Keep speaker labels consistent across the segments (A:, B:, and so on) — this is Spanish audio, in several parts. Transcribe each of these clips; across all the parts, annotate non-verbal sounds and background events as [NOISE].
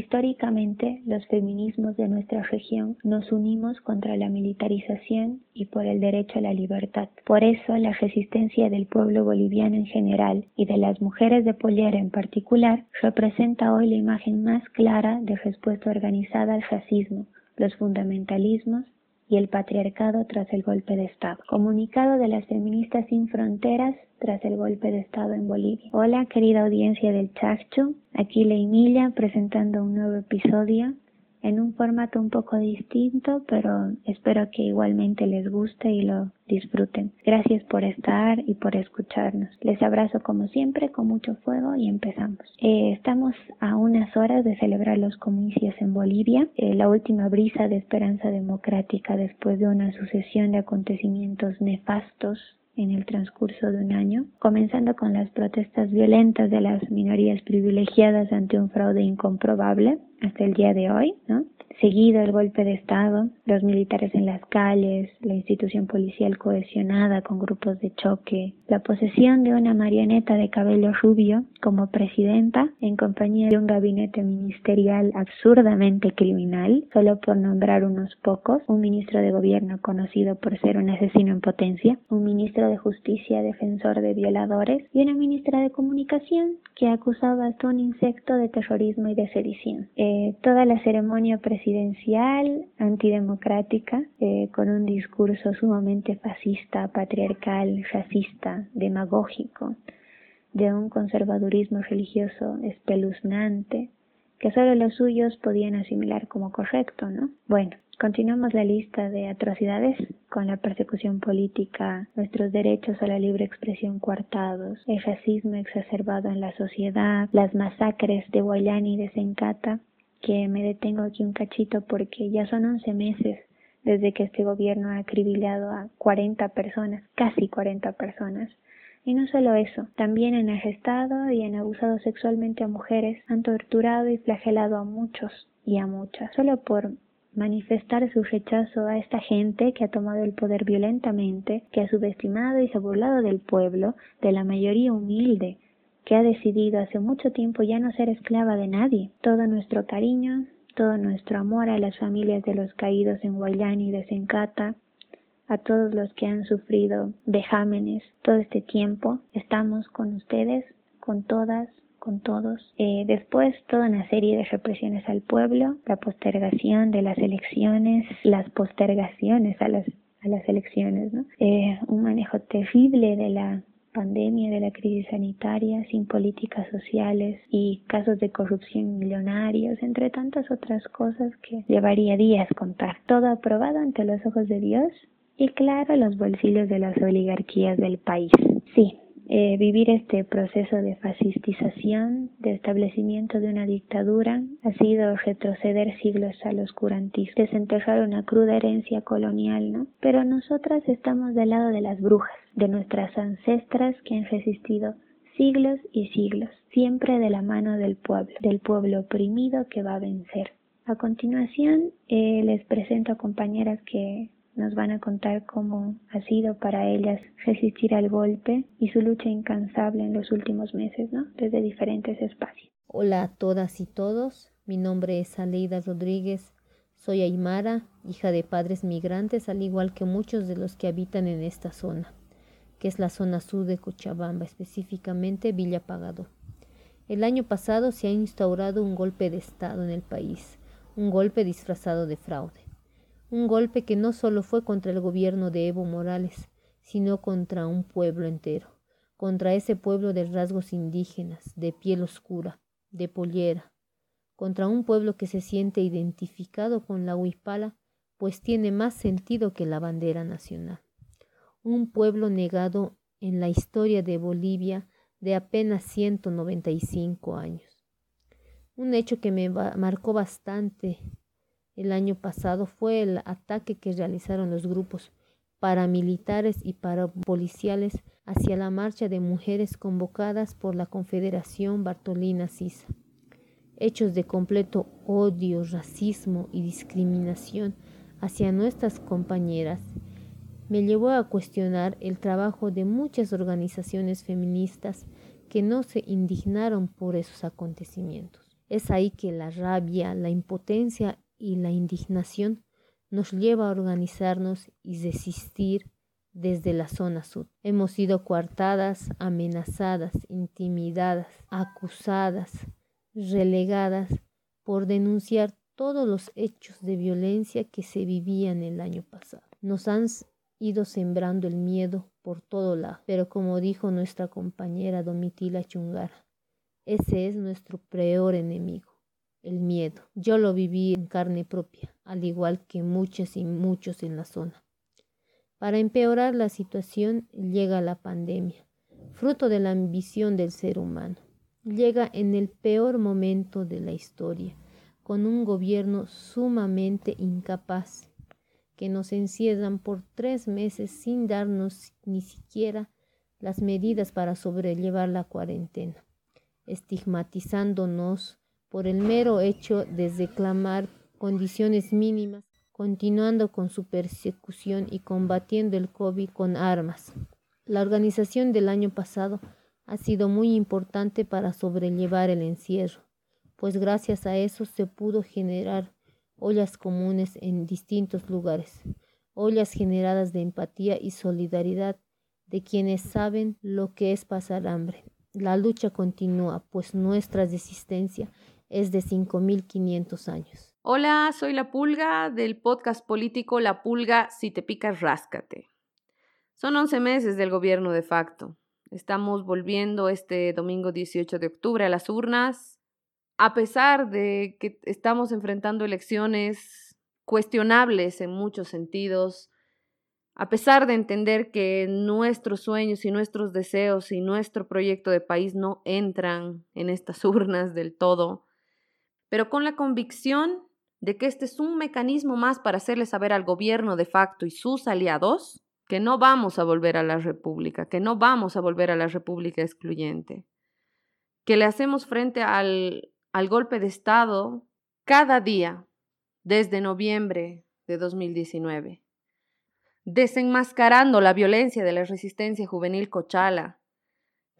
A: Históricamente, los feminismos de nuestra región nos unimos contra la militarización y por el derecho a la libertad. Por eso, la resistencia del pueblo boliviano en general y de las mujeres de Pollera en particular representa hoy la imagen más clara de respuesta organizada al racismo, los fundamentalismos y el patriarcado tras el golpe de Estado. Comunicado de las feministas sin fronteras tras el golpe de Estado en Bolivia. Hola querida audiencia del Chacho, aquí la Emilia presentando un nuevo episodio en un formato un poco distinto, pero espero que igualmente les guste y lo disfruten. Gracias por estar y por escucharnos. Les abrazo como siempre con mucho fuego y empezamos. Eh, estamos a unas horas de celebrar los comicios en Bolivia, eh, la última brisa de esperanza democrática después de una sucesión de acontecimientos nefastos en el transcurso de un año, comenzando con las protestas violentas de las minorías privilegiadas ante un fraude incomprobable hasta el día de hoy, ¿no? Seguido el golpe de Estado, los militares en las calles, la institución policial cohesionada con grupos de choque, la posesión de una marioneta de cabello rubio como presidenta en compañía de un gabinete ministerial absurdamente criminal, solo por nombrar unos pocos, un ministro de gobierno conocido por ser un asesino en potencia, un ministro de justicia defensor de violadores y una ministra de comunicación que acusaba a un insecto de terrorismo y de sedición. Eh, toda la ceremonia presidencial antidemocrática, eh, con un discurso sumamente fascista, patriarcal, racista, demagógico, de un conservadurismo religioso espeluznante, que solo los suyos podían asimilar como correcto, ¿no? Bueno, continuamos la lista de atrocidades con la persecución política, nuestros derechos a la libre expresión coartados, el racismo exacerbado en la sociedad, las masacres de Guayani y de Sencata, que me detengo aquí un cachito porque ya son 11 meses desde que este gobierno ha acribillado a 40 personas, casi 40 personas. Y no solo eso, también han arrestado y han abusado sexualmente a mujeres, han torturado y flagelado a muchos y a muchas, solo por manifestar su rechazo a esta gente que ha tomado el poder violentamente, que ha subestimado y se ha burlado del pueblo, de la mayoría humilde, que ha decidido hace mucho tiempo ya no ser esclava de nadie. Todo nuestro cariño, todo nuestro amor a las familias de los caídos en Guayani y de Sencata, a todos los que han sufrido vejámenes todo este tiempo. Estamos con ustedes, con todas, con todos. Eh, después toda una serie de represiones al pueblo, la postergación de las elecciones, las postergaciones a las, a las elecciones, ¿no? Eh, un manejo terrible de la pandemia, de la crisis sanitaria, sin políticas sociales y casos de corrupción millonarios, entre tantas otras cosas que llevaría días contar. Todo aprobado ante los ojos de Dios y claro los bolsillos de las oligarquías del país. Sí, eh, vivir este proceso de fascistización, de establecimiento de una dictadura, ha sido retroceder siglos al oscurantismo, desenterrar una cruda herencia colonial, ¿no? Pero nosotras estamos del lado de las brujas, de nuestras ancestras que han resistido siglos y siglos, siempre de la mano del pueblo, del pueblo oprimido que va a vencer. A continuación, eh, les presento a compañeras que nos van a contar cómo ha sido para ellas resistir al golpe y su lucha incansable en los últimos meses, ¿no? Desde diferentes espacios.
B: Hola a todas y todos, mi nombre es Aleida Rodríguez, soy Aymara, hija de padres migrantes, al igual que muchos de los que habitan en esta zona, que es la zona sur de Cochabamba, específicamente Villa Pagado. El año pasado se ha instaurado un golpe de Estado en el país, un golpe disfrazado de fraude. Un golpe que no solo fue contra el gobierno de Evo Morales, sino contra un pueblo entero, contra ese pueblo de rasgos indígenas, de piel oscura, de pollera, contra un pueblo que se siente identificado con la huipala, pues tiene más sentido que la bandera nacional. Un pueblo negado en la historia de Bolivia de apenas 195 años. Un hecho que me marcó bastante el año pasado fue el ataque que realizaron los grupos paramilitares y parapoliciales hacia la marcha de mujeres convocadas por la Confederación Bartolina Sisa. Hechos de completo odio, racismo y discriminación hacia nuestras compañeras me llevó a cuestionar el trabajo de muchas organizaciones feministas que no se indignaron por esos acontecimientos. Es ahí que la rabia, la impotencia y la indignación nos lleva a organizarnos y resistir desde la zona sur. Hemos sido coartadas, amenazadas, intimidadas, acusadas, relegadas por denunciar todos los hechos de violencia que se vivían el año pasado. Nos han ido sembrando el miedo por todo lado, pero como dijo nuestra compañera Domitila Chungara, ese es nuestro peor enemigo, el miedo. Yo lo viví en carne propia, al igual que muchas y muchos en la zona. Para empeorar la situación llega la pandemia, fruto de la ambición del ser humano. Llega en el peor momento de la historia, con un gobierno sumamente incapaz, que nos encierran por tres meses sin darnos ni siquiera las medidas para sobrellevar la cuarentena, estigmatizándonos por el mero hecho de reclamar condiciones mínimas, continuando con su persecución y combatiendo el COVID con armas. La organización del año pasado ha sido muy importante para sobrellevar el encierro, pues gracias a eso se pudo generar ollas comunes en distintos lugares, ollas generadas de empatía y solidaridad de quienes saben lo que es pasar hambre. La lucha continúa, pues nuestra resistencia es de 5.500 años.
C: Hola, soy la Pulga del podcast político La Pulga, si te picas, ráscate. Son 11 meses del gobierno de facto. Estamos volviendo este domingo 18 de octubre a las urnas a pesar de que estamos enfrentando elecciones cuestionables en muchos sentidos, a pesar de entender que nuestros sueños y nuestros deseos y nuestro proyecto de país no entran en estas [LAUGHS] urnas del todo, pero con la convicción de que este es un mecanismo más para hacerle saber al gobierno de facto y sus aliados que no vamos a volver a la república, que no vamos a volver a la república excluyente, que le hacemos frente al al golpe de Estado cada día desde noviembre de 2019, desenmascarando la violencia de la resistencia juvenil Cochala,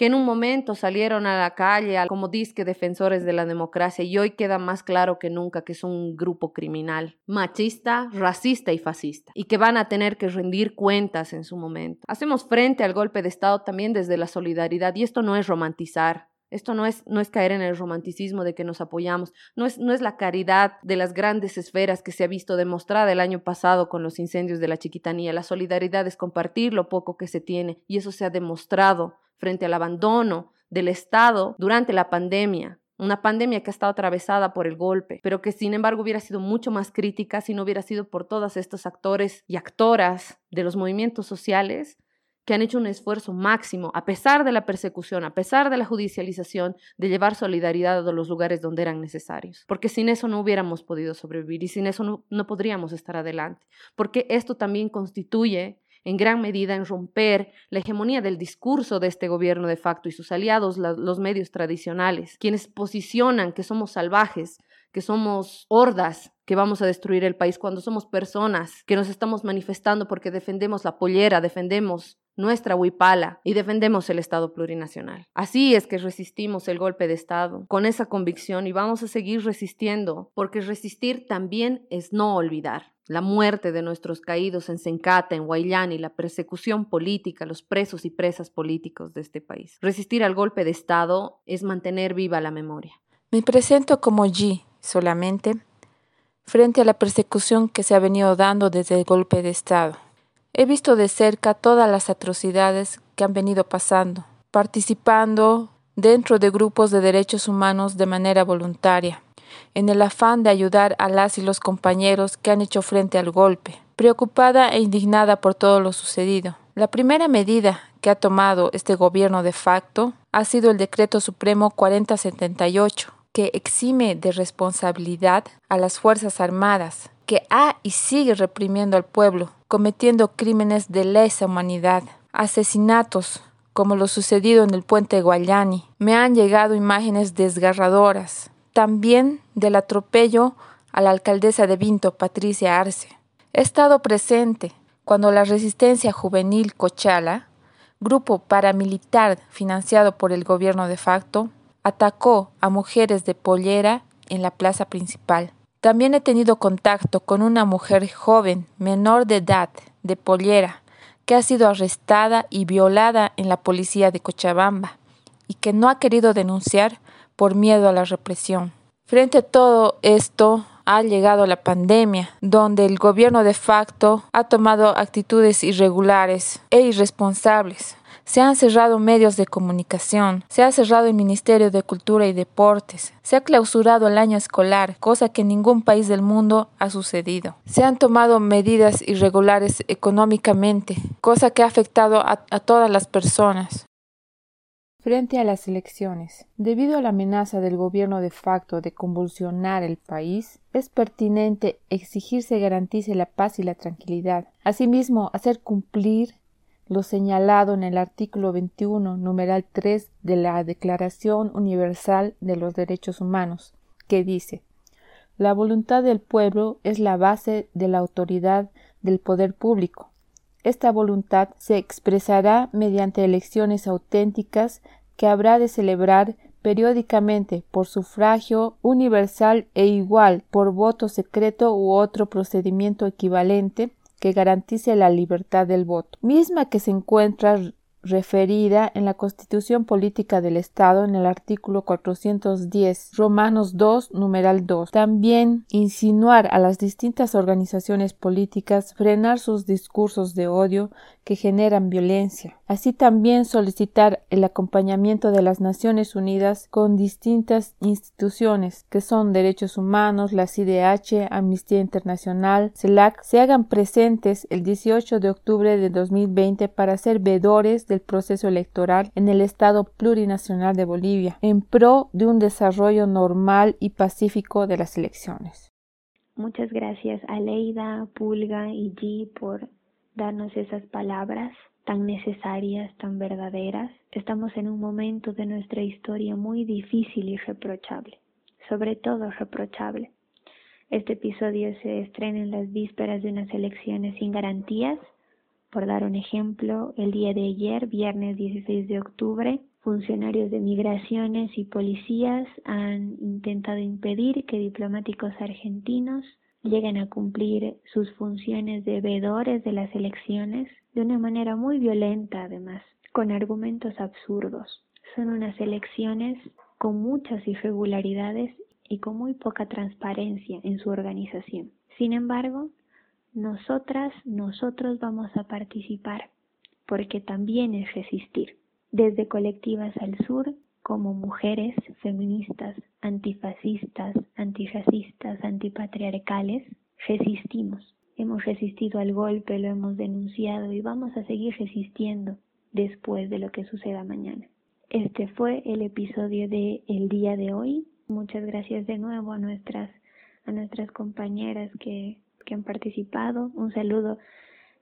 C: que en un momento salieron a la calle como disque defensores de la democracia y hoy queda más claro que nunca que son un grupo criminal, machista, racista y fascista, y que van a tener que rendir cuentas en su momento. Hacemos frente al golpe de Estado también desde la solidaridad y esto no es romantizar, esto no es, no es caer en el romanticismo de que nos apoyamos, no es, no es la caridad de las grandes esferas que se ha visto demostrada el año pasado con los incendios de la chiquitanía. La solidaridad es compartir lo poco que se tiene y eso se ha demostrado frente al abandono del Estado durante la pandemia. Una pandemia que ha estado atravesada por el golpe, pero que sin embargo hubiera sido mucho más crítica si no hubiera sido por todos estos actores y actoras de los movimientos sociales que han hecho un esfuerzo máximo, a pesar de la persecución, a pesar de la judicialización, de llevar solidaridad a los lugares donde eran necesarios. Porque sin eso no hubiéramos podido sobrevivir y sin eso no, no podríamos estar adelante. Porque esto también constituye en gran medida en romper la hegemonía del discurso de este gobierno de facto y sus aliados, los medios tradicionales, quienes posicionan que somos salvajes, que somos hordas que vamos a destruir el país, cuando somos personas que nos estamos manifestando porque defendemos la pollera, defendemos nuestra huipala y defendemos el Estado plurinacional. Así es que resistimos el golpe de Estado con esa convicción y vamos a seguir resistiendo, porque resistir también es no olvidar. La muerte de nuestros caídos en Sencata, en y la persecución política, los presos y presas políticos de este país. Resistir al golpe de Estado es mantener viva la memoria.
D: Me presento como G solamente frente a la persecución que se ha venido dando desde el golpe de Estado. He visto de cerca todas las atrocidades que han venido pasando, participando dentro de grupos de derechos humanos de manera voluntaria, en el afán de ayudar a las y los compañeros que han hecho frente al golpe, preocupada e indignada por todo lo sucedido. La primera medida que ha tomado este gobierno de facto ha sido el Decreto Supremo 4078, que exime de responsabilidad a las Fuerzas Armadas, que ha y sigue reprimiendo al pueblo, cometiendo crímenes de lesa humanidad, asesinatos, como lo sucedido en el puente Guayani. Me han llegado imágenes desgarradoras, también del atropello a la alcaldesa de Vinto, Patricia Arce. He estado presente cuando la resistencia juvenil Cochala, grupo paramilitar financiado por el gobierno de facto, atacó a mujeres de pollera en la plaza principal. También he tenido contacto con una mujer joven, menor de edad, de pollera, que ha sido arrestada y violada en la policía de Cochabamba y que no ha querido denunciar por miedo a la represión. Frente a todo esto, ha llegado la pandemia, donde el gobierno de facto ha tomado actitudes irregulares e irresponsables. Se han cerrado medios de comunicación, se ha cerrado el Ministerio de Cultura y Deportes, se ha clausurado el año escolar, cosa que en ningún país del mundo ha sucedido. Se han tomado medidas irregulares económicamente, cosa que ha afectado a, a todas las personas. Frente a las elecciones, debido a la amenaza del gobierno de facto de convulsionar el país, es pertinente exigir se garantice la paz y la tranquilidad. Asimismo, hacer cumplir lo señalado en el artículo 21, numeral 3 de la Declaración Universal de los Derechos Humanos, que dice La voluntad del pueblo es la base de la autoridad del poder público esta voluntad se expresará mediante elecciones auténticas que habrá de celebrar periódicamente por sufragio universal e igual por voto secreto u otro procedimiento equivalente que garantice la libertad del voto, misma que se encuentra referida en la Constitución Política del Estado en el artículo 410, Romanos 2, numeral 2. También insinuar a las distintas organizaciones políticas frenar sus discursos de odio que generan violencia. Así también solicitar el acompañamiento de las Naciones Unidas con distintas instituciones que son Derechos Humanos, la CIDH, Amnistía Internacional, CELAC, se hagan presentes el 18 de octubre de 2020 para ser vedores del proceso electoral en el Estado plurinacional de Bolivia, en pro de un desarrollo normal y pacífico de las elecciones.
A: Muchas gracias a Leida, Pulga y G por darnos esas palabras tan necesarias, tan verdaderas. Estamos en un momento de nuestra historia muy difícil y reprochable, sobre todo reprochable. Este episodio se estrena en las vísperas de unas elecciones sin garantías por dar un ejemplo, el día de ayer, viernes 16 de octubre, funcionarios de migraciones y policías han intentado impedir que diplomáticos argentinos lleguen a cumplir sus funciones de veedores de las elecciones de una manera muy violenta además, con argumentos absurdos. Son unas elecciones con muchas irregularidades y con muy poca transparencia en su organización. Sin embargo, nosotras, nosotros vamos a participar, porque también es resistir. Desde Colectivas al Sur, como mujeres feministas, antifascistas, antirracistas, antipatriarcales, resistimos. Hemos resistido al golpe, lo hemos denunciado y vamos a seguir resistiendo después de lo que suceda mañana. Este fue el episodio de el día de hoy. Muchas gracias de nuevo a nuestras a nuestras compañeras que que han participado. Un saludo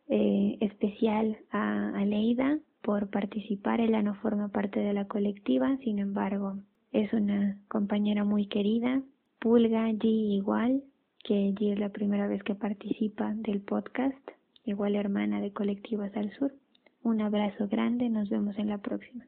A: eh, especial a, a Leida por participar. Ella no forma parte de la colectiva, sin embargo, es una compañera muy querida. Pulga, G igual, que G es la primera vez que participa del podcast, igual hermana de Colectivas al Sur. Un abrazo grande, nos vemos en la próxima.